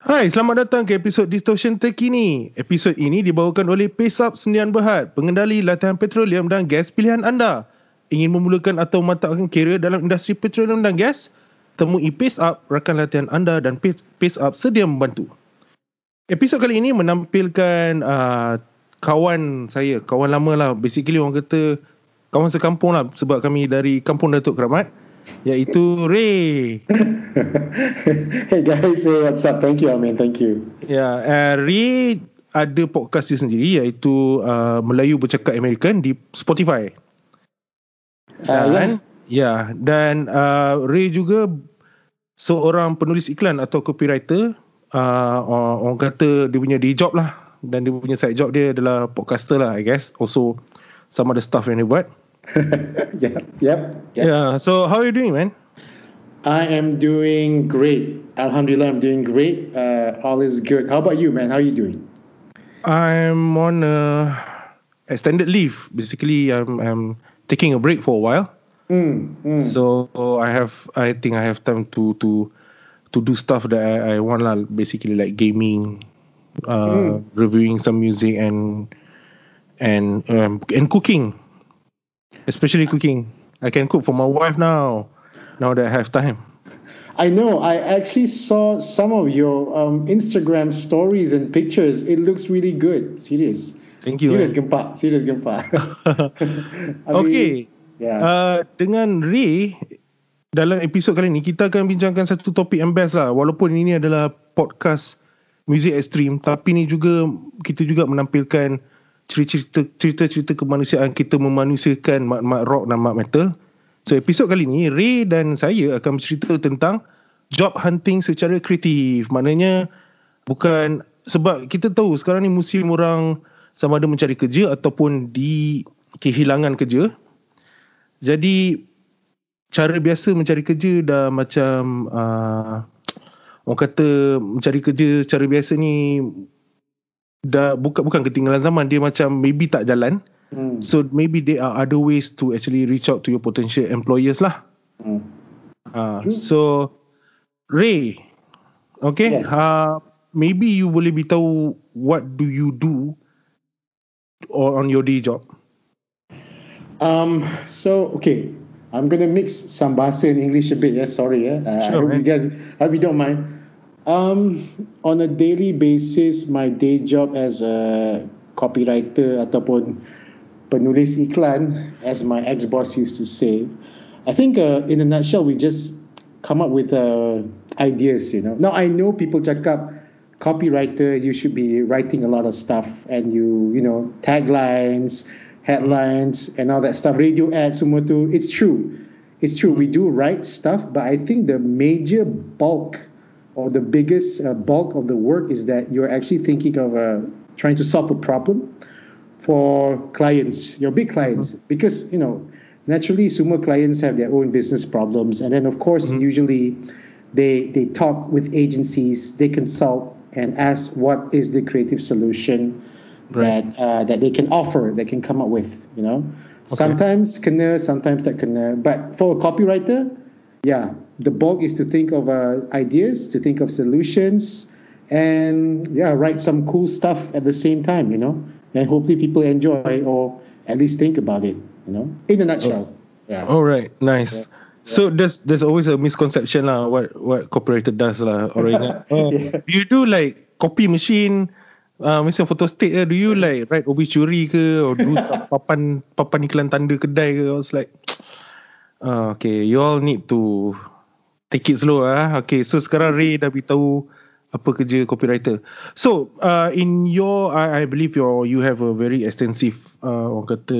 Hai, selamat datang ke episod Distortion terkini. Episod ini dibawakan oleh Pesap Sendian Berhad, pengendali latihan petroleum dan gas pilihan anda. Ingin memulakan atau memantapkan kira dalam industri petroleum dan gas? Temui Pesap, rakan latihan anda dan Pesap sedia membantu. Episod kali ini menampilkan uh, kawan saya, kawan lama lah. Basically orang kata kawan sekampung lah sebab kami dari kampung Datuk Keramat iaitu Ray. hey guys, say what's up? Thank you, Amin. Thank you. Ya, yeah, uh, Ray ada podcast dia sendiri iaitu uh, Melayu Bercakap American di Spotify. Uh, dan, ya. yeah, dan uh, Ray juga seorang penulis iklan atau copywriter. Uh, orang kata dia punya day job lah. Dan dia punya side job dia adalah podcaster lah, I guess. Also, some of the stuff yang dia buat. yep, yep, yep. Yeah. So how are you doing, man? I am doing great. Alhamdulillah, I'm doing great. Uh, all is good. How about you, man? How are you doing? I'm on a extended leave. Basically, I'm I'm taking a break for a while. Mm, mm. So I have, I think I have time to to to do stuff that I, I want lah. Basically, like gaming, uh, mm. reviewing some music and and um, and cooking especially cooking. I can cook for my wife now. Now that I have time. I know. I actually saw some of your um, Instagram stories and pictures. It looks really good. Serious. Thank you. Serious gempa. Serious gempa. okay. Yeah. Uh, dengan Ray dalam episod kali ini kita akan bincangkan satu topik yang best lah. Walaupun ini adalah podcast music extreme, tapi ni juga kita juga menampilkan cerita-cerita cerita-cerita kemanusiaan kita memanusiakan mak-mak rock dan mak metal. So episod kali ni Ray dan saya akan bercerita tentang job hunting secara kreatif. Maknanya bukan sebab kita tahu sekarang ni musim orang sama ada mencari kerja ataupun di kehilangan kerja. Jadi cara biasa mencari kerja dah macam uh, orang kata mencari kerja secara biasa ni dah bukan bukan ketinggalan zaman dia macam maybe tak jalan hmm. so maybe there are other ways to actually reach out to your potential employers lah hmm. uh, so Ray okay yes. uh, maybe you boleh beritahu what do you do or on your day job um so okay I'm gonna mix some bahasa in English a bit yeah sorry yeah uh, sure, I hope man. you guys I hope you don't mind Um, on a daily basis, my day job as a copywriter ataupun penulis iklan, as my ex-boss used to say, I think uh, in a nutshell, we just come up with uh, ideas, you know. Now, I know people check up copywriter, you should be writing a lot of stuff and you, you know, taglines, headlines, and all that stuff, radio ads, semua. It's true. It's true. We do write stuff, but I think the major bulk or the biggest uh, bulk of the work is that you're actually thinking of uh, trying to solve a problem for clients, your big clients, mm-hmm. because you know naturally sumo clients have their own business problems, and then of course mm-hmm. usually they they talk with agencies, they consult and ask what is the creative solution right. that uh, that they can offer, they can come up with, you know. Okay. Sometimes kena, sometimes that kena, but for a copywriter, yeah, the bulk is to think of uh, ideas, to think of solutions, and yeah, write some cool stuff at the same time, you know, and hopefully people enjoy or at least think about it, you know, in a nutshell. Oh. Yeah. All right, nice. Yeah. So there's there's always a misconception lah what what copywriter does lah. Alright. uh, yeah. You do like copy machine, uh, macam photo state do you like write obituary ke or do some papan papan iklan tanda kedai ke? I was like, uh, okay, you all need to take it slow ah. Okay, so sekarang Ray dah beritahu apa kerja copywriter. So, uh, in your, I, I believe your, you have a very extensive, uh, orang kata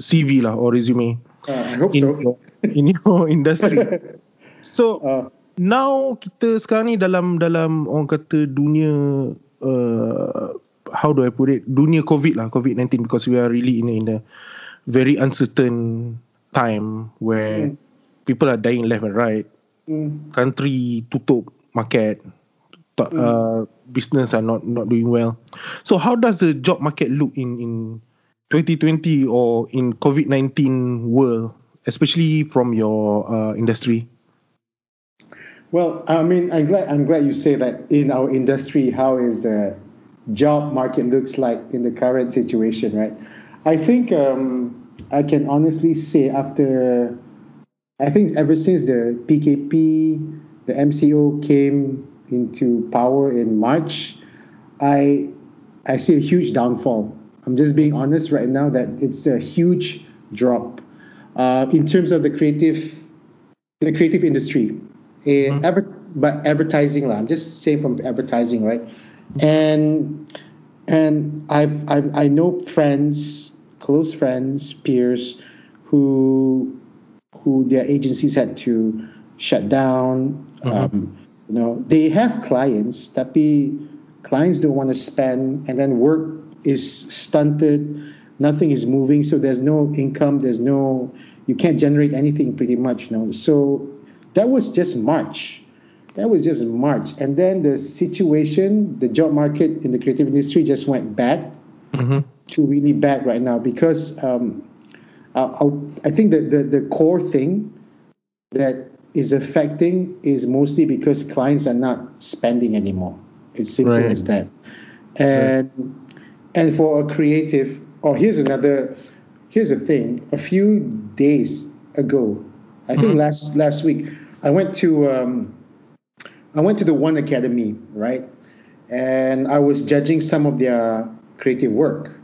CV lah or resume. Uh, I hope in so. Your, in your industry. so, uh. now kita sekarang ni dalam dalam orang kata dunia, uh, how do I put it? Dunia COVID lah, COVID-19 because we are really in a, in a very uncertain time where mm. people are dying left and right. Country tutup market mm. uh, business are not not doing well so how does the job market look in in 2020 or in covid-19 world especially from your uh, industry Well, I mean, I'm glad I'm glad you say that in our industry, how is the job market looks like in the current situation, right? I think um, I can honestly say after, I think ever since the PKP, the MCO came into power in March, I I see a huge downfall. I'm just being honest right now that it's a huge drop uh, in terms of the creative the creative industry. Mm-hmm. Ever, but advertising, I'm just saying from advertising, right? And and I've, I've I know friends, close friends, peers, who who their agencies had to shut down. Mm-hmm. Um, you know, they have clients, tapi clients don't want to spend, and then work is stunted. Nothing is moving, so there's no income. There's no, you can't generate anything pretty much. You know, so that was just March. That was just March. And then the situation, the job market in the creative industry just went bad mm-hmm. to really bad right now because um, I, I think that the, the core thing that is affecting is mostly because clients are not spending anymore. It's simple right. as that. And right. and for a creative, oh, here's another. Here's the thing. A few days ago, I think mm-hmm. last last week, I went to um, I went to the One Academy, right? And I was judging some of their creative work.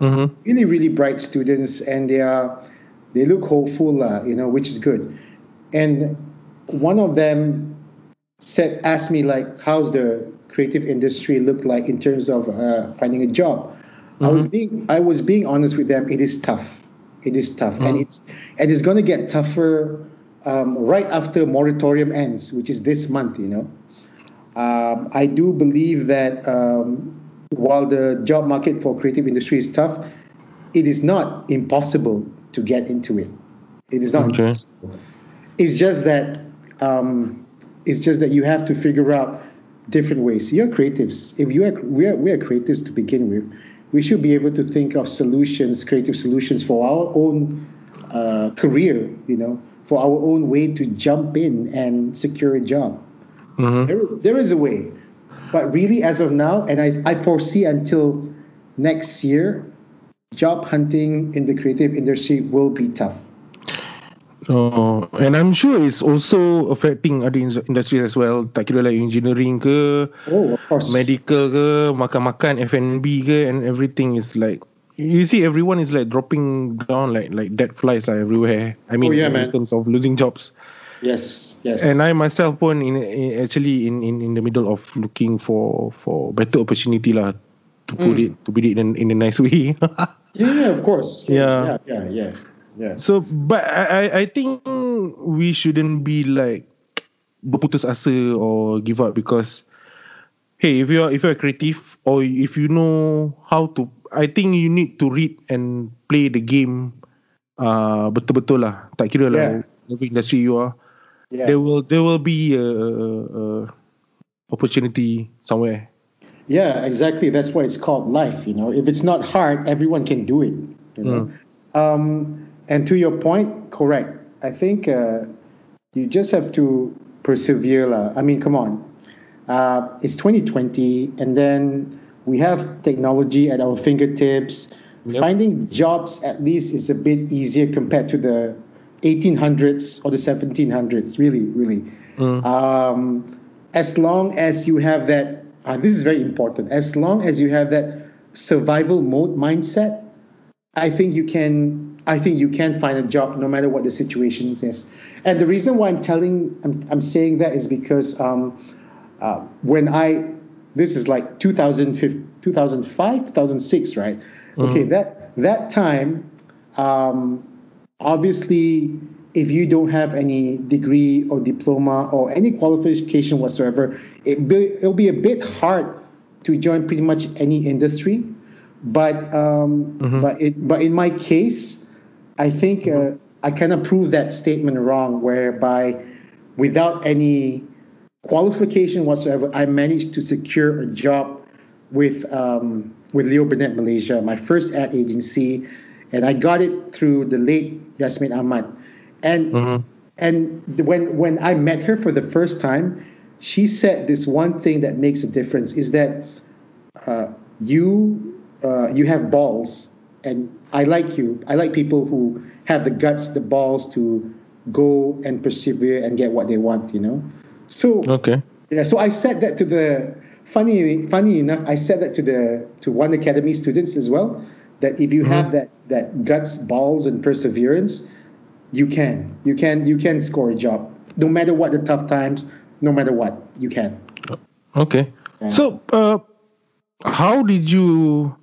Mm-hmm. Really, really bright students, and they are they look hopeful, uh, you know, which is good. And one of them said, asked me like, "How's the creative industry look like in terms of uh, finding a job?" Mm-hmm. I was mm-hmm. being I was being honest with them. It is tough. It is tough, mm-hmm. and it's and it's going to get tougher um, right after moratorium ends, which is this month, you know. Um, I do believe that um, while the job market for creative industry is tough, it is not impossible to get into it. It is not okay. impossible. It's just that um, it's just that you have to figure out different ways. You're creatives. If you are, we are, we are creatives to begin with, we should be able to think of solutions, creative solutions for our own uh, career. You know, for our own way to jump in and secure a job. Mm-hmm. There, there is a way. But really, as of now, and I, I foresee until next year, job hunting in the creative industry will be tough. Oh, and I'm sure it's also affecting other industries as well. Tak kira like engineering ke, oh, of course. medical ke, makan-makan, F&B ke, and everything is like you see everyone is like dropping down like like dead flies like everywhere i mean oh, yeah, in man. terms of losing jobs yes yes and i myself born in, in actually in, in in the middle of looking for for better opportunity lah to put mm. it to put it in in a nice way yeah, yeah of course yeah yeah yeah yeah yeah so but i i think we shouldn't be like berputus asa or give up because hey if you're if you're creative or if you know how to I think you need to read and play the game uh, betul-betul lah. Tak kira lah yeah. industry you are. Yeah. There will there will be a, a opportunity somewhere. Yeah, exactly. That's why it's called life. You know, if it's not hard, everyone can do it. You know? Mm. Um, and to your point, correct. I think uh, you just have to persevere. Lah. I mean, come on. Uh, it's 2020, and then we have technology at our fingertips. Yep. Finding jobs at least is a bit easier compared to the 1800s or the 1700s. Really, really. Mm. Um, as long as you have that, uh, this is very important. As long as you have that survival mode mindset, I think you can. I think you can find a job no matter what the situation is. And the reason why I'm telling, I'm, I'm saying that is because um, uh, when I this is like 2005, 2005 2006, right? Mm-hmm. Okay, that that time, um, obviously, if you don't have any degree or diploma or any qualification whatsoever, it be, it'll be a bit hard to join pretty much any industry. But um, mm-hmm. but it, but in my case, I think uh, I cannot prove that statement wrong, whereby without any qualification whatsoever, I managed to secure a job with um, with Leo Burnett Malaysia, my first ad agency, and I got it through the late Yasmin Ahmad, and mm-hmm. And when when I met her for the first time, she said this one thing that makes a difference is that uh, you uh, you have balls, and I like you. I like people who have the guts, the balls to go and persevere and get what they want. You know. So okay. Yeah. So I said that to the funny funny enough, I said that to the to one academy students as well. That if you mm-hmm. have that that guts, balls, and perseverance, you can you can you can score a job no matter what the tough times, no matter what you can. Okay. Yeah. So, uh, how did you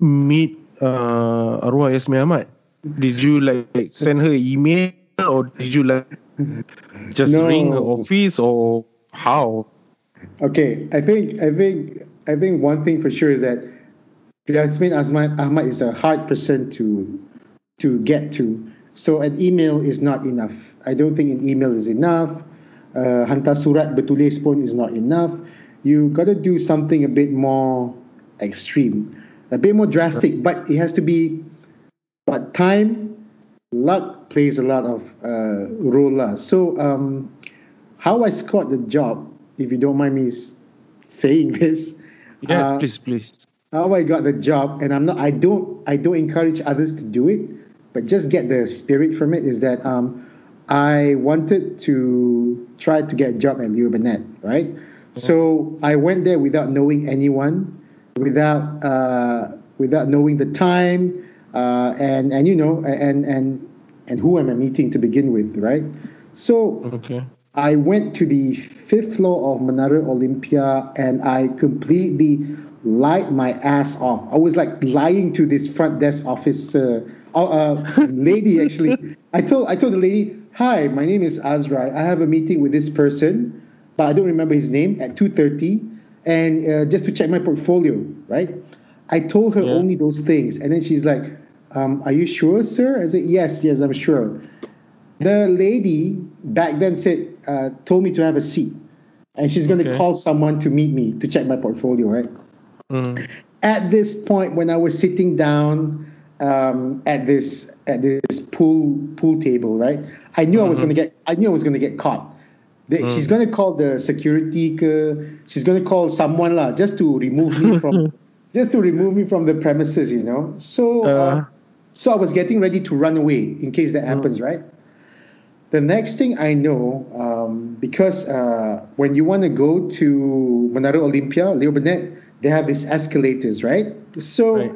meet uh, Arwah Yasmin Ahmad? Did you like, like send her email or did you like just no. ring her office or how? Okay, I think I think I think one thing for sure is that Yasmin Ahmad Ahmad is a hard person to to get to. So an email is not enough. I don't think an email is enough. Uh, hantar surat bertulis pun is not enough. You got to do something a bit more extreme a bit more drastic, but it has to be. But time, luck plays a lot of uh, role. So um, how I scored the job, if you don't mind me saying this. Yeah, uh, please, please. How I got the job, and I'm not. I don't. I don't encourage others to do it, but just get the spirit from it. Is that um, I wanted to try to get a job at Leo Burnett, right? So I went there without knowing anyone without uh, without knowing the time uh, and and you know and and and who am I meeting to begin with, right? So okay. I went to the fifth floor of Menara Olympia and I completely lied my ass off. I was like lying to this front desk officer, uh, uh, lady actually. I told I told the lady, "Hi, my name is Azra. I have a meeting with this person, but I don't remember his name at 2:30 and uh, just to check my portfolio, right? I told her yeah. only those things, and then she's like, um, "Are you sure, sir?" I said, "Yes, yes, I'm sure." The lady back then said, uh, told me to have a seat, and she's going to okay. call someone to meet me to check my portfolio, right? Mm. At this point, when I was sitting down um, at this at this pool pool table, right? I knew mm-hmm. I was mm-hmm. going to get I knew I was going to get caught they, mm. She's gonna call the security. she's gonna call someone lah, just to remove me from, just to remove me from the premises. You know. So, uh. Uh, so I was getting ready to run away in case that mm. happens, right? The next thing I know, um, because uh, when you want to go to Menara Olympia, Leo Burnett, they have these escalators, right? So. Right.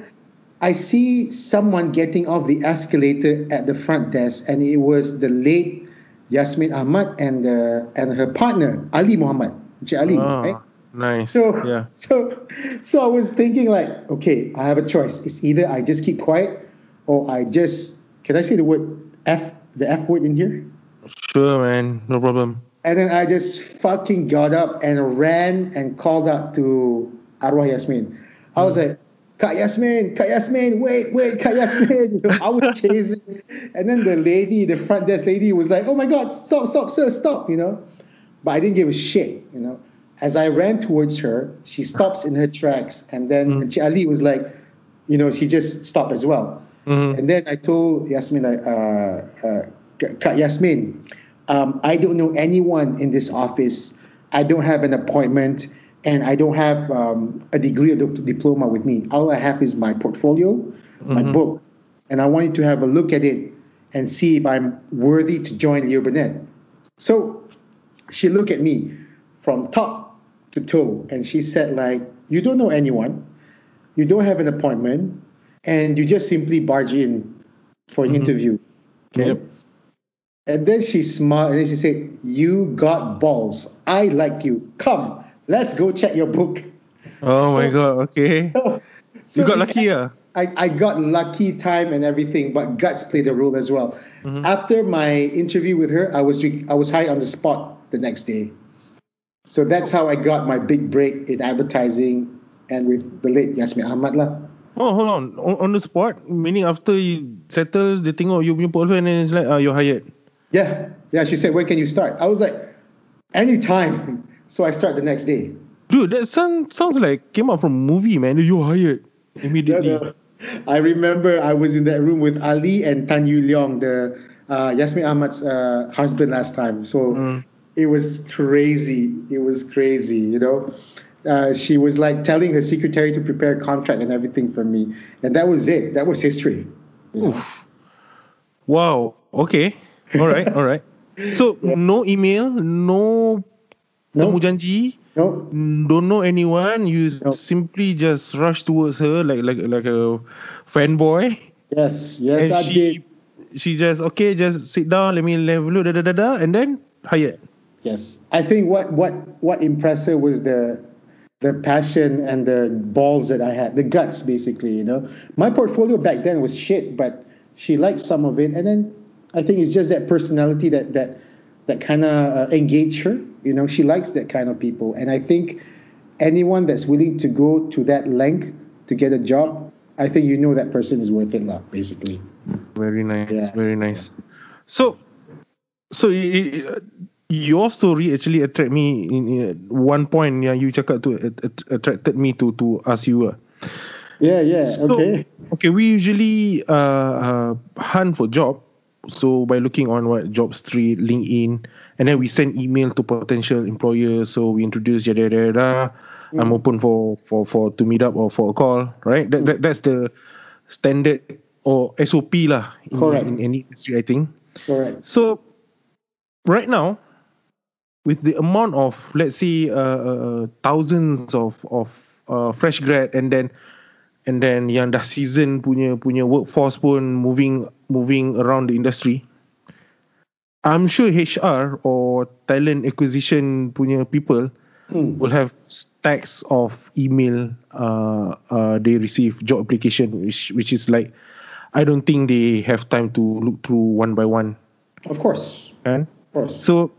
I see someone getting off the escalator at the front desk, and it was the late Yasmin Ahmad and uh, and her partner Ali Muhammad, Encik Ali, oh, right? Nice. So yeah. So so I was thinking like, okay, I have a choice. It's either I just keep quiet or I just can I say the word F the F word in here? Sure, man. No problem. And then I just fucking got up and ran and called out to Arwah Yasmin. I was hmm. like, Kak Yasmin, Kak Yasmin, wait, wait, Kak Yasmin. I was chasing. And then the lady, the front desk lady was like, oh my God, stop, stop, sir, stop, you know. But I didn't give a shit, you know. As I ran towards her, she stops in her tracks. And then mm. Ali was like, you know, she just stopped as well. Mm-hmm. And then I told Yasmin, like, uh, uh, Kak Yasmin, um, I don't know anyone in this office. I don't have an appointment and I don't have um, a degree or diploma with me. All I have is my portfolio, mm-hmm. my book, and I wanted to have a look at it and see if I'm worthy to join Leo Burnett. So she looked at me from top to toe, and she said, like, you don't know anyone, you don't have an appointment, and you just simply barge in for an mm-hmm. interview. Okay. Yep. And then she smiled and then she said, You got balls. I like you. Come let's go check your book. Oh so, my god, okay. So, so you got lucky, yeah. I, I got lucky time and everything, but guts played a role as well. Mm-hmm. After my interview with her, I was I was hired on the spot the next day. So that's how I got my big break in advertising and with the late Yasmin Ahmad lah. Oh, hold on. on. On the spot, meaning after you settle, the thing or you punya portfolio, and then it's like, oh, you're hired. Yeah. Yeah, she said, when can you start? I was like, anytime. So I start the next day. Dude, that sound, sounds like came out from a movie, man. You hired immediately. I remember I was in that room with Ali and Tan Yew Leong, the uh, Yasmin Ahmad's uh, husband last time. So mm. it was crazy. It was crazy, you know. Uh, she was like telling her secretary to prepare a contract and everything for me, and that was it. That was history. Wow. Okay. All right. all right. So yeah. no email, no no. No. Don't know anyone. You no. simply just rush towards her like like like a fanboy. Yes. Yes, and I she, did. She just okay, just sit down. Let me have a look. Da, da, da, da, and then hired. Yes, I think what what what impressed her was the the passion and the balls that I had, the guts, basically. You know, my portfolio back then was shit, but she liked some of it, and then I think it's just that personality that that that kind of uh, engaged her. You know, she likes that kind of people, and I think anyone that's willing to go to that length to get a job, I think you know that person is worth it, lah. Basically. Very nice. Yeah. Very nice. So, so. Your story actually attract me in, in one point yang you cakap tu attracted me to to ask you. Uh. Yeah, yeah. So, okay. Okay, we usually uh, uh, hunt for job. So by looking on what JobStreet, LinkedIn, and then we send email to potential employers. So we introduce yada yada yada. Mm. I'm open for for for to meet up or for a call. Right. That, that that's the standard or SOP lah. In, Correct. In, any industry, I think. Correct. So right now, with the amount of let's say uh, uh, thousands of of uh, fresh grad and then and then yang dah season punya punya workforce pun moving moving around the industry I'm sure HR or talent acquisition punya people hmm. will have stacks of email uh, uh, they receive job application which which is like I don't think they have time to look through one by one. Of course. And of course. So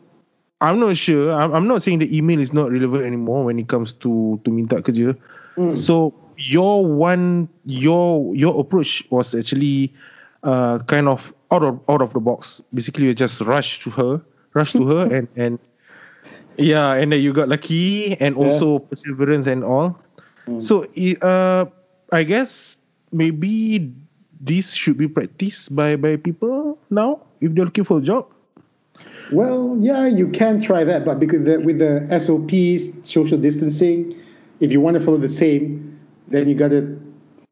I'm not sure. I'm, I'm not saying the email is not relevant anymore when it comes to to minta kerja. Mm. So your one your your approach was actually uh kind of out of out of the box. Basically, you just rush to her, rush to her, and and yeah, and then you got lucky and also yeah. perseverance and all. Mm. So uh, I guess maybe this should be practiced by by people now if they're looking for a job. Well, yeah, you can try that, but because the, with the SOPs, social distancing, if you want to follow the same, then you gotta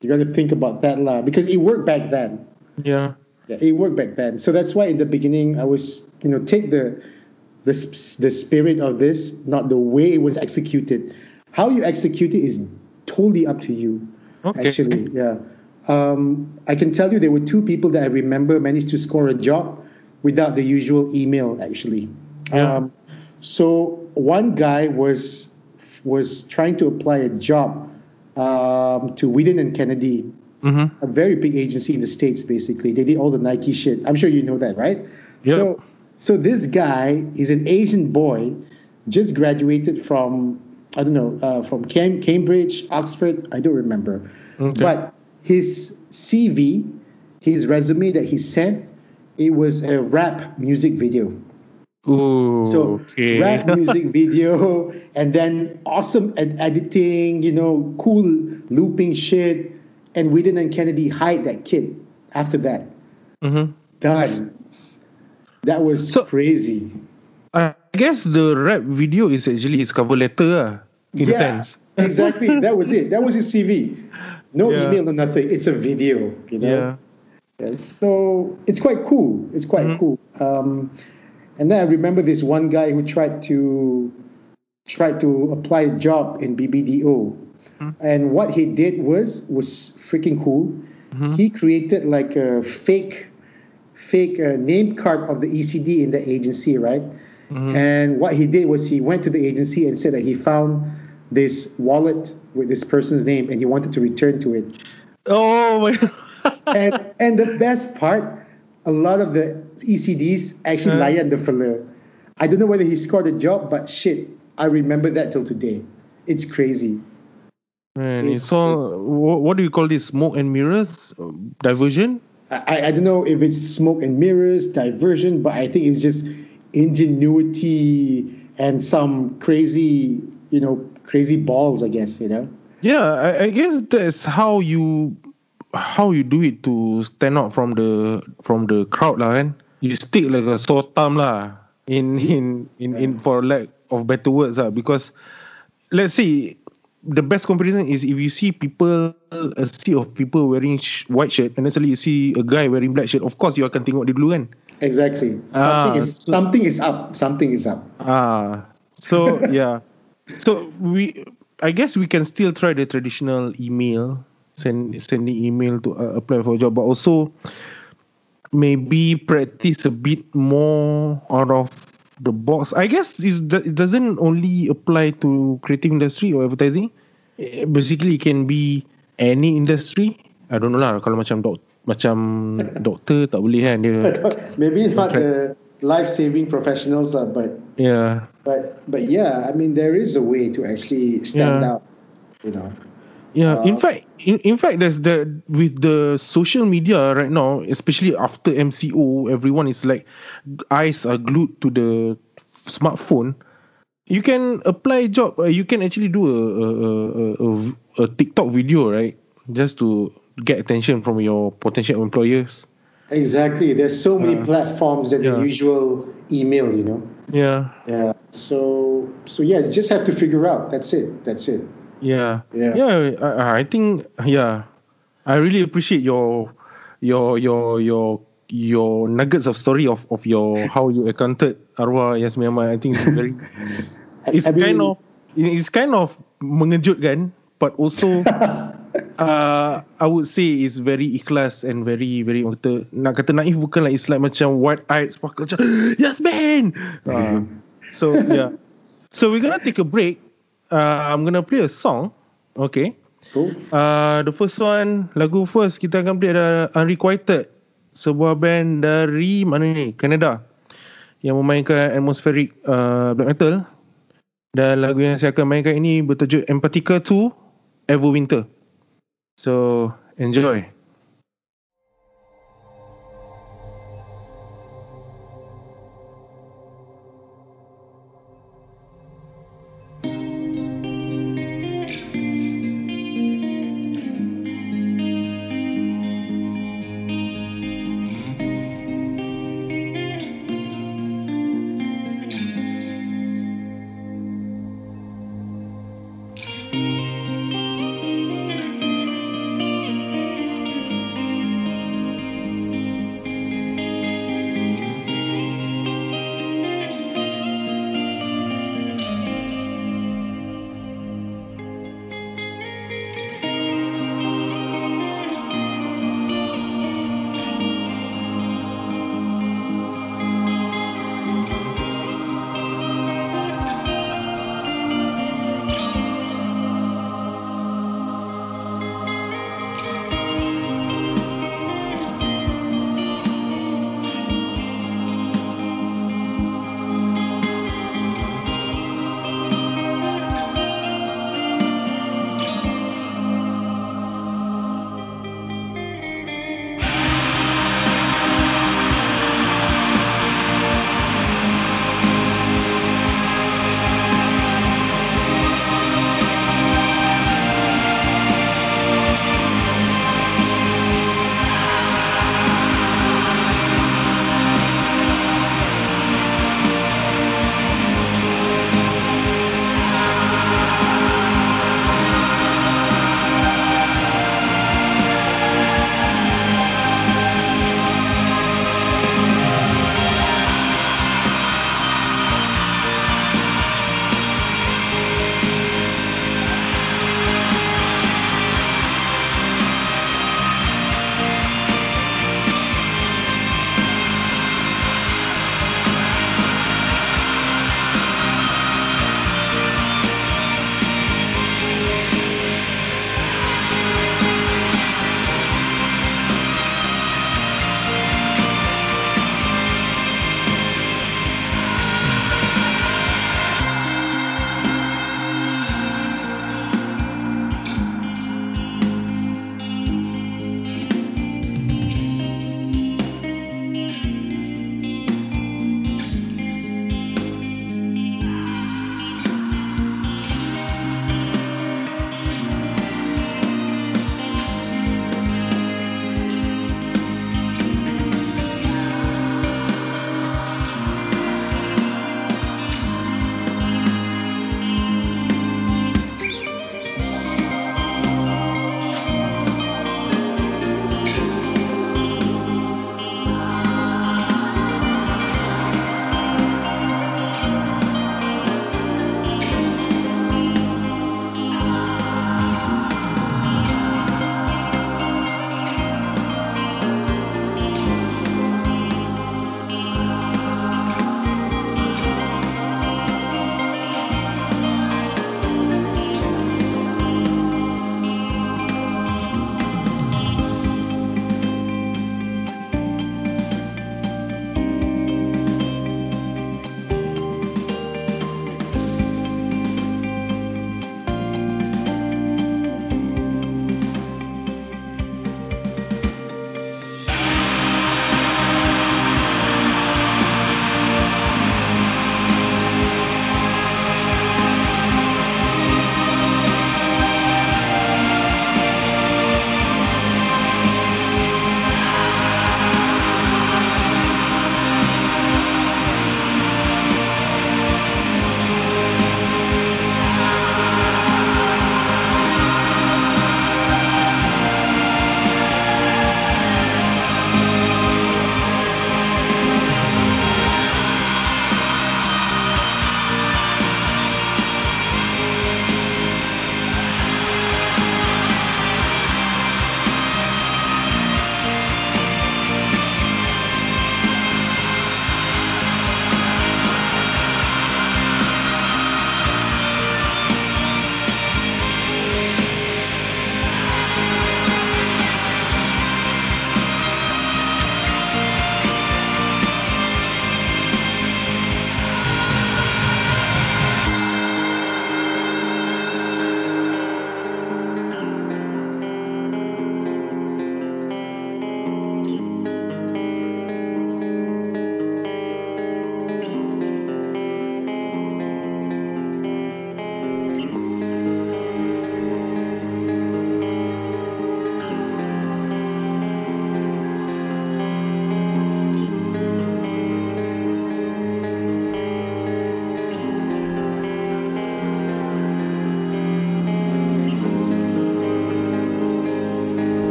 you gotta think about that lah. Because it worked back then. Yeah. Yeah, it worked back then. So that's why in the beginning I was, you know, take the the the spirit of this, not the way it was executed. How you execute it is totally up to you. Okay. Actually, yeah. Um, I can tell you there were two people that I remember managed to score a job without the usual email actually. Yeah. Um, so one guy was was trying to apply a job um, to Wieden and Kennedy, mm-hmm. a very big agency in the states. Basically, they did all the Nike shit. I'm sure you know that, right? Yeah. So, so this guy is an Asian boy, just graduated from I don't know uh, from Cam- Cambridge, Oxford. I don't remember, okay. but his CV, his resume that he sent it was a rap music video. Ooh, so okay. rap music video, and then awesome ed- editing, you know, cool looping shit, and Wieden and Kennedy hide that kid after that. Mm-hmm. Done. That was so, crazy. I guess the rap video is actually his cover letter, in yeah, a sense. exactly. That was it. That was his CV. No yeah. email, no nothing. It's a video. You know. Yeah. Yes. So it's quite cool. It's quite mm-hmm. cool. Um, and then I remember this one guy who tried to tried to apply a job in BBDO, mm-hmm. and what he did was was freaking cool. Mm-hmm. He created like a fake fake uh, name card of the ECD in the agency, right? Mm-hmm. And what he did was he went to the agency and said that he found this wallet with this person's name and he wanted to return to it. Oh my and and the best part, a lot of the ECDs actually uh, layan the fella. I don't know whether he scored a job, but shit, I remember that till today. It's crazy. Man, it's, so what do you call this? Smoke and mirrors diversion? I, I don't know if it's smoke and mirrors diversion, but I think it's just ingenuity and some crazy, you know, crazy balls. I guess you know. Yeah, I, I guess that's how you how you do it to stand out from the from the crowd lah kan you stick like a sore thumb lah in in in in for lack of better words lah because let's say the best comparison is if you see people a sea of people wearing sh- white shirt and then suddenly you see a guy wearing black shirt of course you akan tengok dia dulu kan. Exactly. Something ah, is so, something is up. Something is up. Ah so yeah. So we i guess we can still try the traditional email send sending email to uh, apply for a job but also maybe practice a bit more out of the box. I guess is it doesn't only apply to creative industry or advertising. Eh, basically, it can be any industry. I don't know lah. Kalau macam dok, macam doktor tak boleh kan dia. Maybe not the life saving professionals lah, but yeah. But but yeah, I mean there is a way to actually stand yeah. out. You know. Yeah, uh, in fact, in, in fact, there's the with the social media right now, especially after MCO, everyone is like eyes are glued to the smartphone. You can apply job. Uh, you can actually do a a, a a a TikTok video, right? Just to get attention from your potential employers. Exactly. There's so many uh, platforms than yeah. the usual email. You know. Yeah. Yeah. So so yeah, you just have to figure out. That's it. That's it. Yeah. Yeah. Yeah. I, I think yeah. I really appreciate your your your your your nuggets of story of of your how you encountered arwah Yasmin Ahmad. I think it's very it's kind of it's kind of mengejutkan but also uh, I would say it's very ikhlas and very very kata nak kata naif bukan lah it's like macam white eyed sparkle macam Yasmin uh, so yeah so we're gonna take a break uh, I'm gonna play a song. Okay. Cool. Uh, the first one, lagu first kita akan play ada Unrequited. Sebuah band dari mana ni? Canada. Yang memainkan atmospheric uh, black metal. Dan lagu yang saya akan mainkan ini bertajuk Empatica 2 Everwinter. So, enjoy.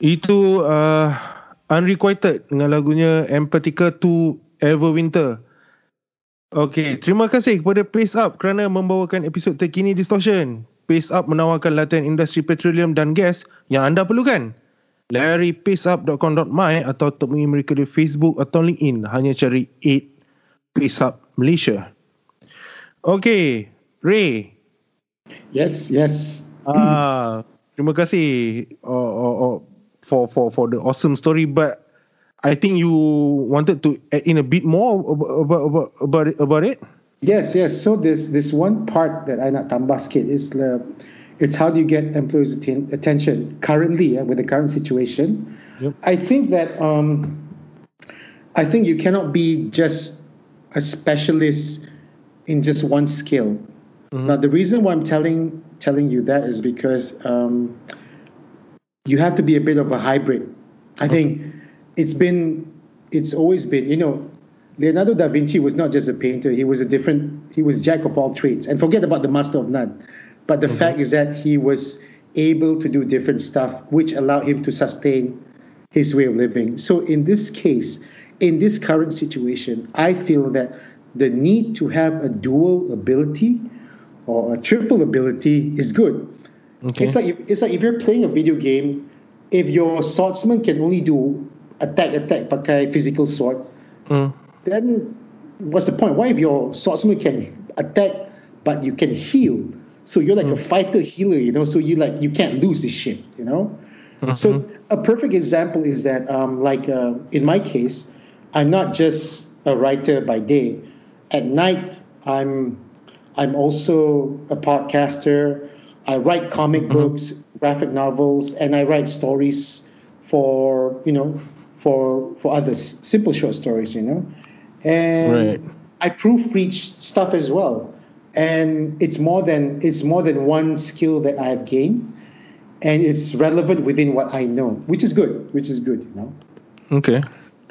Itu uh, Unrequited dengan lagunya Empatica 2 Everwinter. Okay, terima kasih kepada Pace Up kerana membawakan episod terkini Distortion. Pace Up menawarkan latihan industri petroleum dan gas yang anda perlukan. Layari paceup.com.my atau temui mereka di Facebook atau LinkedIn. Hanya cari 8 Pace Up Malaysia. Okay, Ray. Yes, yes. Ah, terima kasih oh, oh, oh, for for for the awesome story. But I think you wanted to add in a bit more about about about it. About it. Yes, yes. So this this one part that I nak tambah sikit is the it's how do you get employees' atten- attention currently uh, with the current situation. Yep. I think that um, I think you cannot be just a specialist in just one skill. Mm-hmm. Now the reason why I'm telling telling you that is because um, you have to be a bit of a hybrid. I think it's been it's always been you know Leonardo da Vinci was not just a painter he was a different he was jack of all trades. And forget about the master of none. But the mm-hmm. fact is that he was able to do different stuff which allowed him to sustain his way of living. So in this case in this current situation i feel that the need to have a dual ability or a triple ability is good okay. it's like it's like if you're playing a video game if your swordsman can only do attack attack pakai physical sword, mm. then what's the point? Why if your swordsman can attack but you can heal? So you're like mm. a fighter healer, you know. So you like you can't lose this shit, you know. Mm-hmm. So a perfect example is that, um, like uh, in my case, I'm not just a writer by day. At night, I'm I'm also a podcaster. I write comic mm-hmm. books, graphic novels, and I write stories for you know for for others, simple short stories, you know. And right. I proofread stuff as well, and it's more than it's more than one skill that I have gained, and it's relevant within what I know, which is good, which is good, you know. Okay.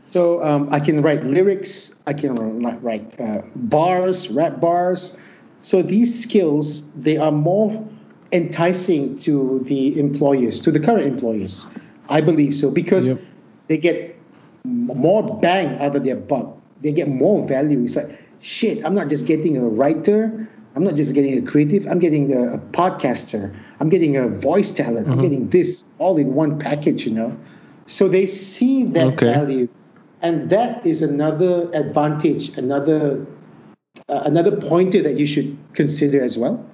So um, I can write lyrics, I can write uh, bars, rap bars. So these skills they are more enticing to the employers, to the current employers. I believe so because yep they get more bang out of their buck. They get more value. It's like, shit, I'm not just getting a writer. I'm not just getting a creative. I'm getting a, a podcaster. I'm getting a voice talent. Mm-hmm. I'm getting this all in one package, you know? So they see that okay. value. And that is another advantage, another uh, another pointer that you should consider as well.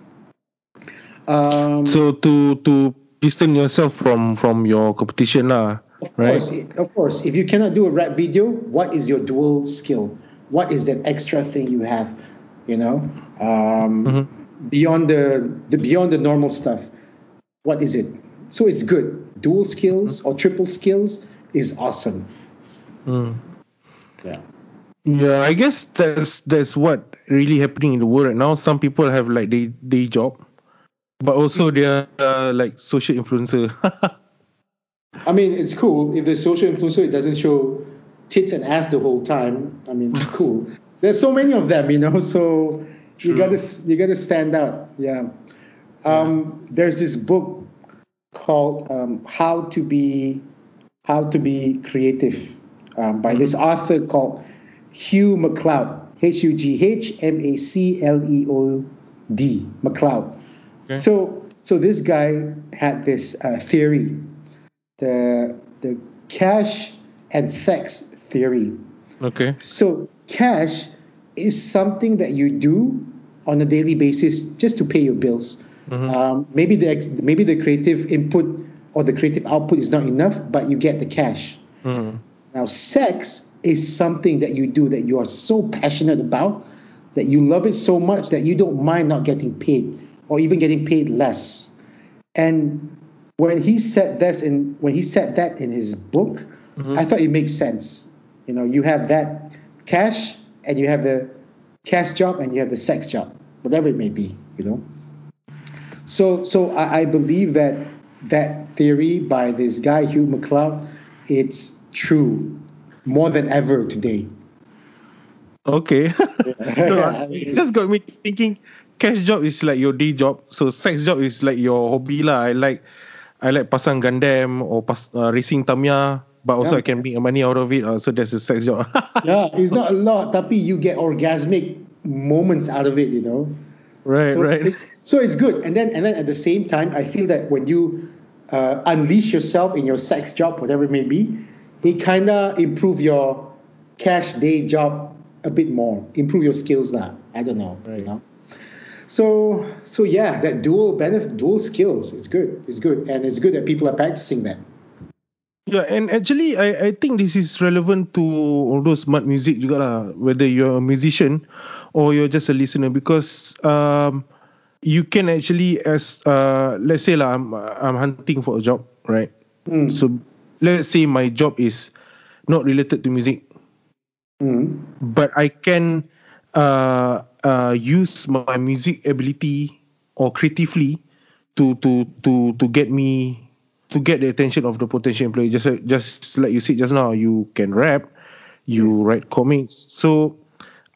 Um, so to to distance yourself from from your competition lah. Of right? course, of course. If you cannot do a rap video, what is your dual skill? What is that extra thing you have? You know, um, mm-hmm. beyond the, the beyond the normal stuff. What is it? So it's good. Dual skills mm-hmm. or triple skills is awesome. Mm. Yeah. Yeah, I guess that's that's what really happening in the world right now. Some people have like day day job, but also they are uh, like social influencer. I mean, it's cool if the social influencer it doesn't show tits and ass the whole time. I mean, cool. There's so many of them, you know. So True. you gotta you gotta stand out. Yeah. Um. There's this book called um, "How to Be How to Be Creative" um, by mm-hmm. this author called Hugh MacLeod. H U G H M A C L E O D MacLeod. Okay. So so this guy had this uh, theory the the cash and sex theory. Okay. So cash is something that you do on a daily basis just to pay your bills. Mm-hmm. Um, maybe the maybe the creative input or the creative output is not enough, but you get the cash. Mm-hmm. Now, sex is something that you do that you are so passionate about that you love it so much that you don't mind not getting paid or even getting paid less. And when he said this in when he said that in his book, mm-hmm. I thought it makes sense. You know, you have that cash and you have the cash job and you have the sex job, whatever it may be. You know. So so I, I believe that that theory by this guy Hugh MacLeod, it's true more than ever today. Okay. no, just got me thinking cash job is like your day job so sex job is like your hobby lah i like I like pasang Gundam or pas, uh, racing Tamiya, but also yeah. I can make money out of it. Uh, so that's a sex job. yeah, it's not a lot, tapi you get orgasmic moments out of it, you know. Right, so right. It's, so it's good, and then and then at the same time, I feel that when you uh, unleash yourself in your sex job, whatever it may be, it kind of improve your cash day job a bit more, improve your skills now. I don't know, right. you know. So so yeah, that dual benefit, dual skills, it's good. It's good, and it's good that people are practicing that. Yeah, and actually, I I think this is relevant to all those smart music juga lah. Whether you're a musician or you're just a listener, because um, you can actually as uh, let's say lah, I'm I'm hunting for a job, right? Mm. So let's say my job is not related to music, mm. but I can uh, uh, use my music ability or creatively to to to to get me to get the attention of the potential employee. Just just like you said just now, you can rap, you write comics. So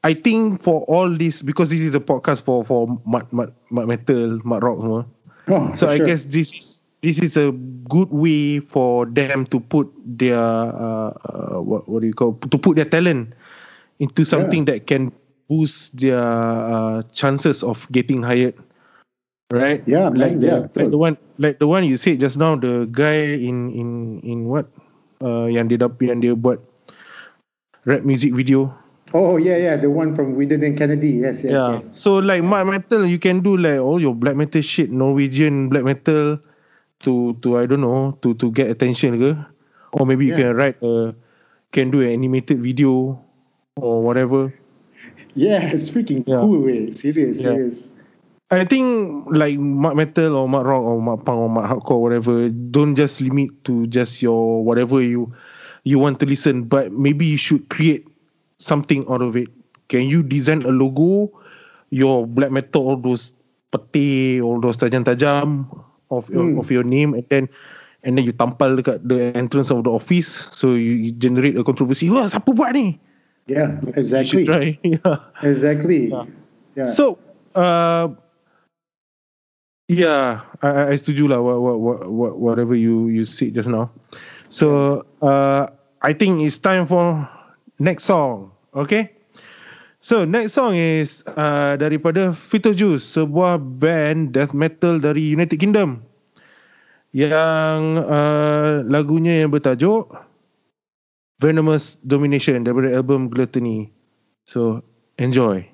I think for all this, because this is a podcast for for mad metal, rock semua. Oh, so I sure. guess this is this is a good way for them to put their uh, uh, what what do you call to put their talent into something yeah. that can boost their uh, chances of getting hired right yeah like man, the yeah, like the one like the one you said just now the guy in in in what uh, yang dia yang dia buat rap music video Oh yeah, yeah, the one from Wieden and Kennedy. Yes, yes, yeah. yes. So like my metal, you can do like all your black metal shit, Norwegian black metal, to to I don't know to to get attention ke, or maybe you yeah. can write a, can do an animated video, or whatever. Yeah, it's freaking yeah. cool, way. Serious, yeah. serious. I think like mat metal or mat rock or mat punk or mat hardcore whatever, don't just limit to just your whatever you you want to listen, but maybe you should create something out of it. Can you design a logo, your black metal, all those peti, all those tajam-tajam of your, mm. of your name, and then and then you tampal dekat the entrance of the office, so you, you generate a controversy. Wah, siapa buat ni? Yeah, exactly. try. yeah. Exactly. Yeah. yeah. So, uh, yeah, I, I setuju lah what, what, what, whatever you you said just now. So, uh, I think it's time for next song. Okay? So, next song is uh, daripada Juice, sebuah band death metal dari United Kingdom. Yang uh, lagunya yang bertajuk Venomous Domination daripada album Gluttony. So, enjoy.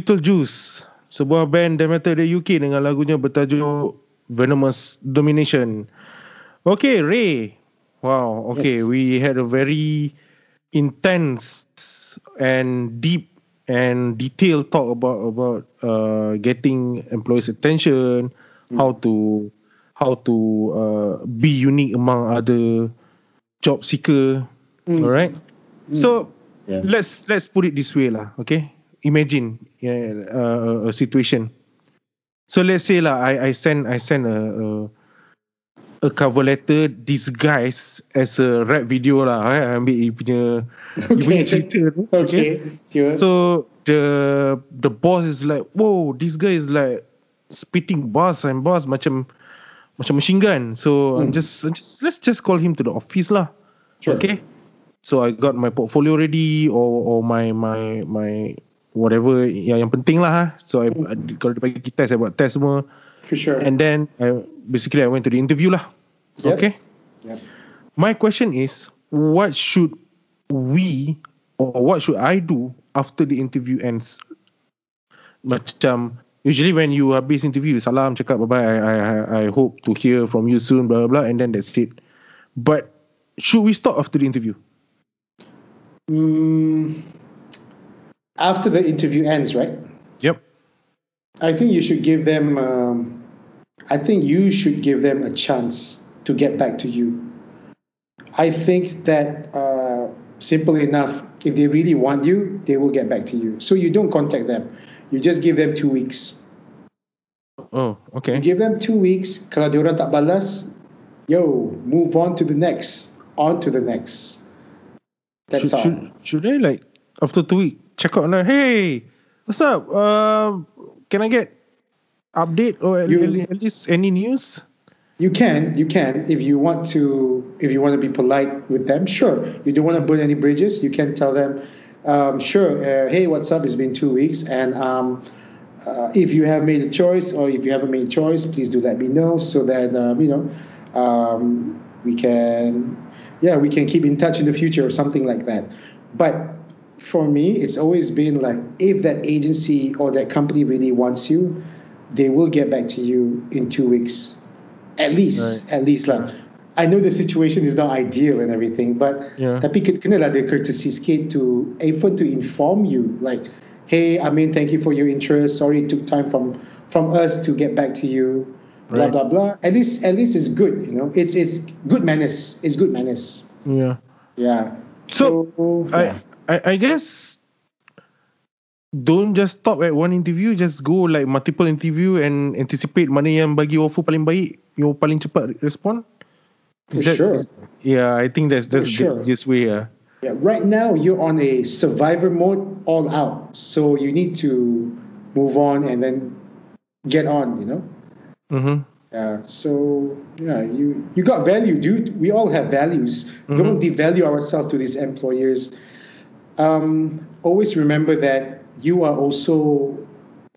Dia Fetal Juice Sebuah band death metal dari UK Dengan lagunya bertajuk Venomous Domination Okay Ray Wow Okay yes. we had a very Intense And deep And detailed talk about About uh, Getting employees attention mm. How to How to uh, Be unique among other Job seeker mm. Alright mm. So yeah. let's let's put it this way lah okay imagine yeah, uh, a situation so let's say lah i i send i send a, a a cover letter disguised as a rap video lah eh? ambil dia punya okay. dia punya cerita tu okay, okay. so the the boss is like whoa this guy is like spitting bars and bars macam macam machine gun so hmm. I'm just I'm just let's just call him to the office lah sure. okay so I got my portfolio ready or or my my my whatever yang yang penting lah ha. so I, I kalau dia bagi test saya buat test semua. For sure. And then I basically I went to the interview lah. Yep. okay? Yep. my question is what should we or what should I do after the interview ends? Macam usually when you habis interview salam cakap bye bye I I I hope to hear from you soon blah blah blah and then that's it. But should we stop after the interview? Mm, after the interview ends, right? Yep. I think you should give them. Um, I think you should give them a chance to get back to you. I think that uh, simple enough. If they really want you, they will get back to you. So you don't contact them. You just give them two weeks. Oh, okay. You give them two weeks. Kalau diorang tak balas, yo, move on to the next. On to the next. That's should, all. Should, should I like after two weeks check out now? Hey, what's up? Uh, can I get update or at, you, at least any news? You can, you can. If you want to, if you want to be polite with them, sure. You don't want to burn any bridges. You can tell them, um, sure. Uh, hey, what's up? It's been two weeks, and um, uh, if you have made a choice or if you haven't made a choice, please do let me know so that um, you know um, we can yeah, we can keep in touch in the future or something like that. But for me, it's always been like if that agency or that company really wants you, they will get back to you in two weeks, at least. Right. At least like. I know the situation is not ideal and everything, but yeah. tapi kena lah the courtesy skate to even to inform you like, hey, I mean, thank you for your interest. Sorry it took time from from us to get back to you blah right. blah blah. At least at least it's good, you know. It's it's good manners. It's good manners. Yeah. Yeah. So, so yeah. I, I I guess don't just stop at one interview. Just go like multiple interview and anticipate mana yang bagi offer paling baik, yang paling cepat respond. For that, sure. Is, yeah, I think that's that's sure. the easiest way. Yeah. Yeah. Right now you're on a survivor mode, all out. So you need to move on and then get on. You know. Mm-hmm. Yeah. So yeah, you you got value, dude. We all have values. Mm-hmm. Don't devalue ourselves to these employers. Um, always remember that you are also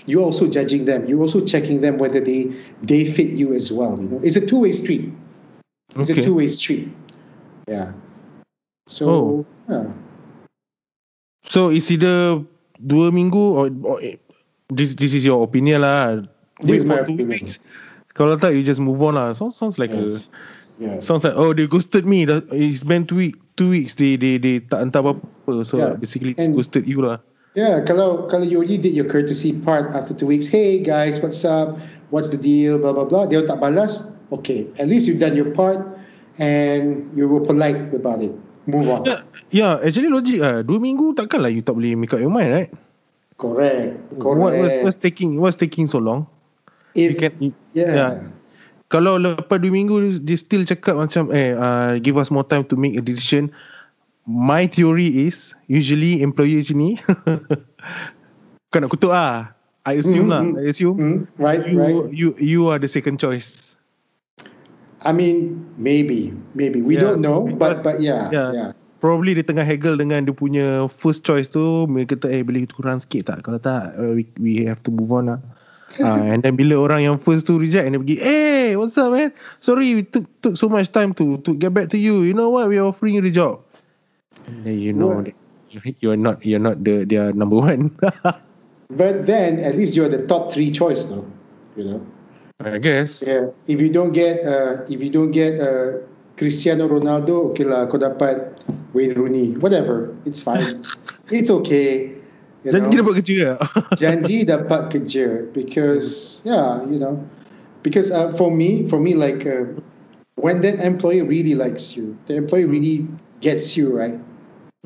you're also judging them. You're also checking them whether they they fit you as well. You know, it's a two way street. It's okay. a two way street. Yeah. So oh. yeah. So is either dua minggu or, or this this is your opinion lah. This is my opinion. Weeks. Kalau tak, you just move on lah. Sounds sounds like yes. a yeah. sounds like oh they ghosted me. That It's been two week two weeks. They they they tak hantar apa apa. So yeah. basically and, ghosted you lah. Yeah, kalau kalau you already did your courtesy part after two weeks. Hey guys, what's up? What's the deal? Blah blah blah. Dia tak balas. Okay, at least you've done your part and you were polite about it. Move on. Yeah, yeah actually logic ah. Dua minggu takkanlah you tak boleh make up your mind, right? Correct. Correct. What was what's taking what's taking so long? If, you can, yeah. yeah. Kalau lepas 2 minggu dia still cakap macam eh uh, give us more time to make a decision. My theory is usually employee ni kau nak kutuk ah. I assume mm-hmm. lah. I assume. Mm-hmm. Right, you, right. You you are the second choice. I mean, maybe, maybe we yeah, don't know, but but yeah, yeah, yeah. Probably dia tengah haggle dengan dia punya first choice tu, mereka kata eh boleh kurang sikit tak? Kalau tak, uh, we we have to move on lah uh, and then bila orang yang first tu reject and dia pergi hey what's up man sorry we took took so much time to to get back to you you know what we are offering you the job and then you know you're not you're not the their number one. but then at least you're the top three choice, though. You know. I guess. Yeah. If you don't get uh, if you don't get uh, Cristiano Ronaldo, okay lah, kau dapat Wayne Rooney, whatever, it's fine. it's okay. You Janji dapat kerja Janji dapat kerja because yeah, you know, because uh, for me, for me, like uh, when that employee really likes you, the employee really gets you right.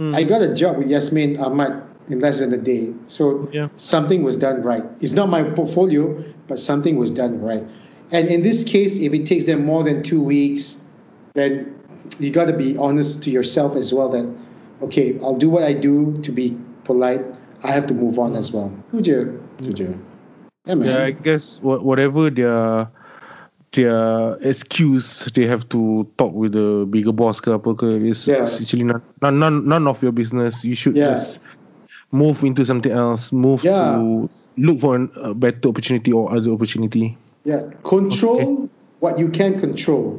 Mm. I got a job with Yasmin Ahmad in less than a day, so yeah. something was done right. It's not my portfolio, but something was done right. And in this case, if it takes them more than two weeks, then you got to be honest to yourself as well that okay, I'll do what I do to be polite I have to move on as well. Tu je. Tu je. Yeah, man. yeah I guess whatever their their excuse they have to talk with the bigger boss ke apa ke is yeah. actually not, none, none none of your business you should yeah. just move into something else move yeah. to look for a better opportunity or other opportunity yeah control okay. what you can control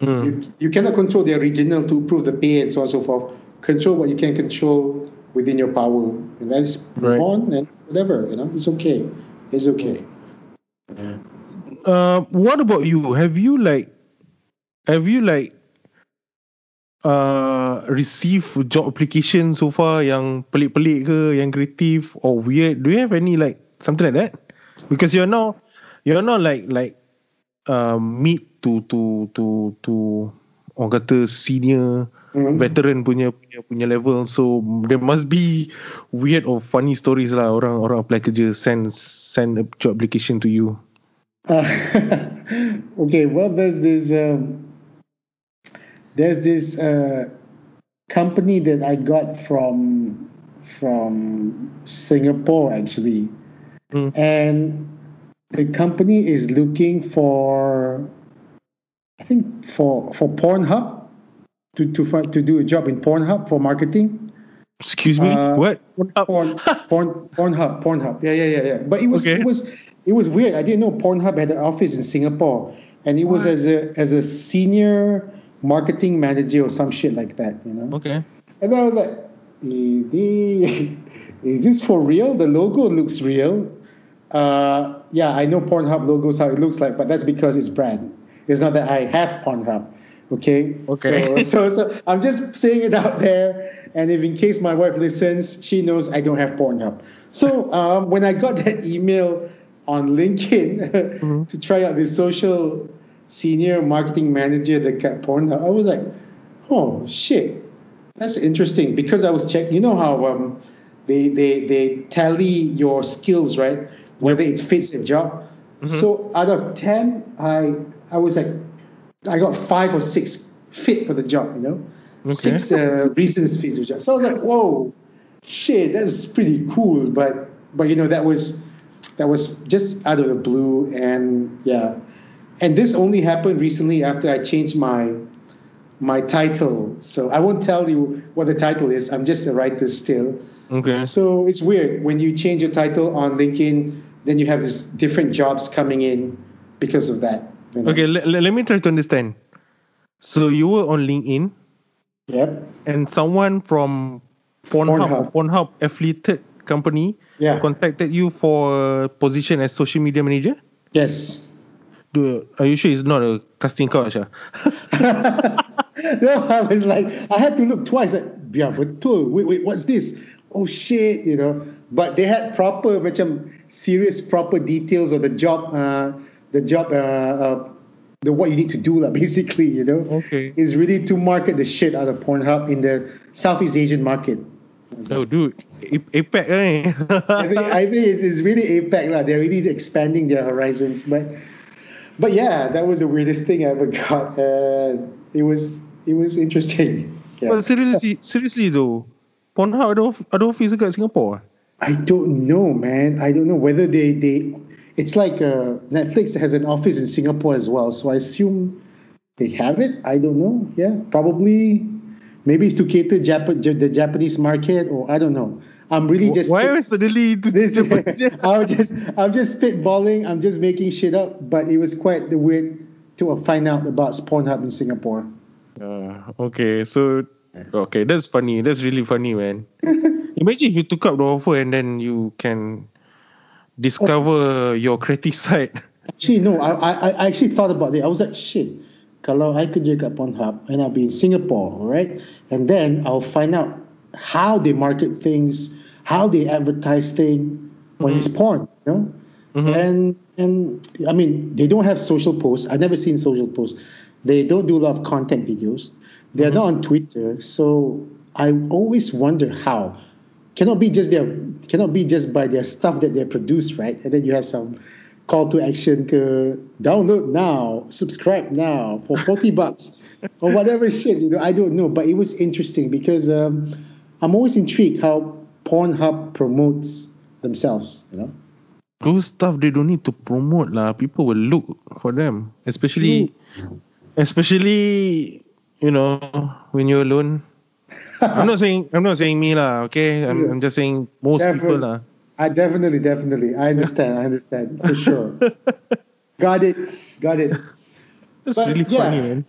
mm. you, you cannot control the original to improve the pay and so on and so forth control what you can control within your power. And let's move right. on and whatever, you know, it's okay. It's okay. Uh, what about you? Have you like, have you like, uh, received job application so far yang pelik-pelik ke, yang kreatif or weird? Do you have any like something like that? Because you're not, you're not like like, um, meet to to to to orang kata senior mm-hmm. veteran punya punya punya level so there must be weird or funny stories lah orang orang apply kerja send send a job application to you uh, okay well there's this um, there's this uh, company that I got from from Singapore actually mm. and the company is looking for I think for for Pornhub to to find, to do a job in Pornhub for marketing. Excuse me, uh, what? Porn, porn, Pornhub, Pornhub. Yeah, yeah, yeah, yeah. But it was okay. it was it was weird. I didn't know Pornhub had an office in Singapore, and it was as a as a senior marketing manager or some shit like that. You know. Okay. And I was like, is this for real? The logo looks real. Uh, yeah, I know Pornhub logos how it looks like, but that's because it's brand. It's not that I have Pornhub. Okay. Okay. So, so, so I'm just saying it out there. And if in case my wife listens, she knows I don't have Pornhub. So um, when I got that email on LinkedIn mm-hmm. to try out this social senior marketing manager that got Pornhub, I was like, oh shit, that's interesting. Because I was checking, you know how um, they, they, they tally your skills, right? Whether it fits the job. Mm-hmm. So out of 10, I I was like, I got five or six fit for the job, you know, okay. six uh, reasons fit for the job. So I was like, whoa, shit, that's pretty cool. But but you know that was that was just out of the blue, and yeah, and this only happened recently after I changed my my title. So I won't tell you what the title is. I'm just a writer still. Okay. So it's weird when you change your title on LinkedIn, then you have these different jobs coming in because of that. Okay, let, let me try to understand. So you were on LinkedIn. Yep. And someone from Pornhub, Pornhub, Pornhub affiliated company yeah. contacted you for a position as social media manager? Yes. Do, are you sure it's not a casting couch? Ah? no, I was like, I had to look twice. Like, yeah, but wait, wait, what's this? Oh shit, you know. But they had proper, macam serious, proper details of the job. Uh, the job, uh, uh, the what you need to do, like, basically, you know, okay, is really to market the shit out of Pornhub in the Southeast Asian market. Oh, dude, APAC, eh? I think, I think it's really APAC, lah. They're really expanding their horizons, but, but yeah, that was the weirdest thing I ever got. Uh, it was, it was interesting. Yeah. But seriously, seriously though, Pornhub ada ada office dekat Singapore? I don't know, man. I don't know whether they they it's like uh, Netflix has an office in Singapore as well. So I assume they have it. I don't know. Yeah, probably. Maybe it's to cater Jap- the Japanese market, or I don't know. I'm really just. Why is suddenly this? I'm just, I'm just spitballing. I'm just making shit up. But it was quite the weird to find out about Pornhub in Singapore. Uh, okay, so Okay, that's funny. That's really funny, man. Imagine if you took up the offer and then you can discover oh. your creative side. Actually, no. I, I I actually thought about it. I was like, shit. Kalau I kerja kat Pornhub and I'll be in Singapore, right? And then I'll find out how they market things, how they advertise things when mm-hmm. it's porn, you know? Mm-hmm. And and I mean, they don't have social posts. I've never seen social posts. They don't do a lot of content videos. They're mm-hmm. not on Twitter. So I always wonder how. Cannot be just their cannot be just by their stuff that they produce, right? And then you have some call to action ke download now, subscribe now for 40 bucks or whatever shit, you know, I don't know. But it was interesting because um, I'm always intrigued how Pornhub promotes themselves, you know. Those stuff they don't need to promote lah. People will look for them, especially, True. especially, you know, when you're alone. I'm not saying I'm not saying me lah. Okay, I'm, I'm just saying most Definitely. people lah. I definitely, definitely. I understand. I understand for sure. got it. Got it. That's but, really yeah, funny, man.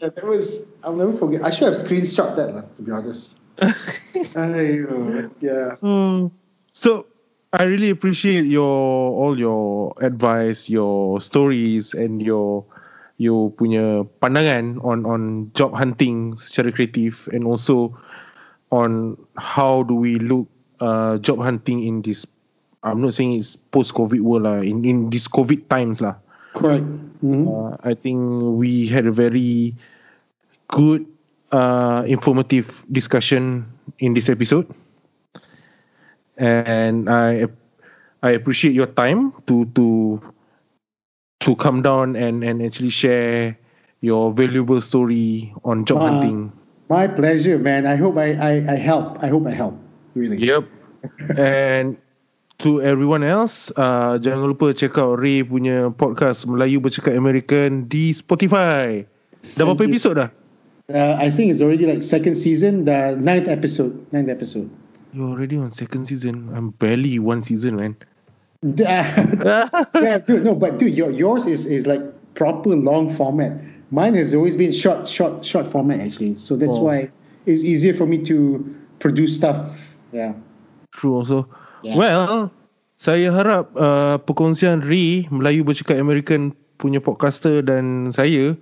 Yeah, that was. I'll never forget. I should have screenshot that, to be honest. yeah. Mm. So, I really appreciate your all your advice, your stories, and your your punya pandangan on on job hunting secara kreatif, and also on how do we look uh, job hunting in this I'm not saying it's post COVID world lah in in this COVID times lah. Correct. Mm-hmm. Uh, I think we had a very good uh, informative discussion in this episode, and I I appreciate your time to to to come down and and actually share your valuable story on job uh, hunting. My pleasure, man. I hope I, I I help. I hope I help. Really. Yep. and to everyone else, uh, jangan lupa check out Rae punya podcast Melayu Bercakap American di Spotify. Dah berapa episod dah? Uh, I think it's already like second season, the ninth episode. Ninth episode. You're already on second season. I'm barely one season, man. yeah, dude, no, but dude, your, yours is, is like proper long format. Mine has always been short, short, short format actually. So that's oh. why it's easier for me to produce stuff. Yeah. True also. Yeah. Well, saya harap uh, perkongsian Ri Melayu bercakap American punya podcaster dan saya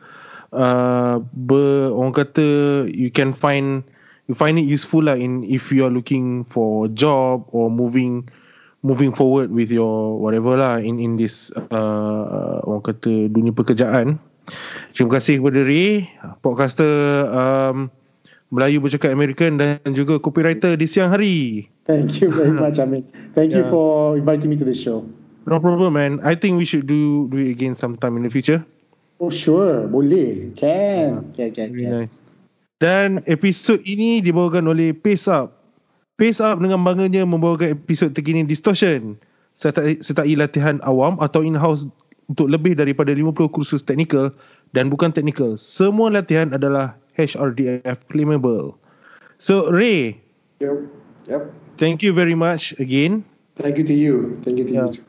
uh, ber, orang kata you can find you find it useful lah in if you are looking for job or moving moving forward with your whatever lah in in this uh, orang kata dunia pekerjaan. Terima kasih kepada Ri podcaster um, Melayu bercakap American dan juga copywriter di siang hari. Thank you very much, Amin. Thank yeah. you for inviting me to this show. No problem, man. I think we should do do it again sometime in the future. Oh, sure. Boleh. Can. Yeah. Can, can, Very nice. Dan episod ini dibawakan oleh Pace Up. Pace Up dengan bangganya membawakan episod terkini Distortion. Sertai, sertai latihan awam atau in-house untuk lebih daripada 50 kursus teknikal dan bukan teknikal. Semua latihan adalah HRDF claimable. So Ray. Yep. Yep. Thank you very much again. Thank you to you. Thank you to yeah. you. Too.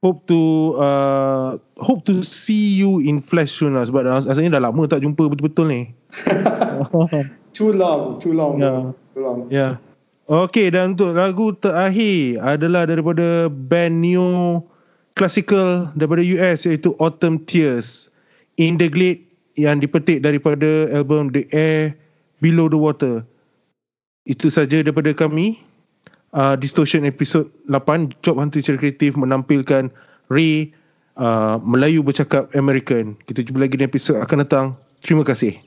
Hope to uh, hope to see you in flesh soon lah sebab rasanya dah lama tak jumpa betul-betul ni. too long, too long. Yeah. Too long. Yeah. Okay dan untuk lagu terakhir adalah daripada band neo classical daripada US iaitu Autumn Tears in the Glade yang dipetik daripada album The Air Below the Water. Itu saja daripada kami. Uh, Distortion episode 8 Job Hunter secara kreatif menampilkan Ray uh, Melayu bercakap American. Kita jumpa lagi di episod akan datang. Terima kasih.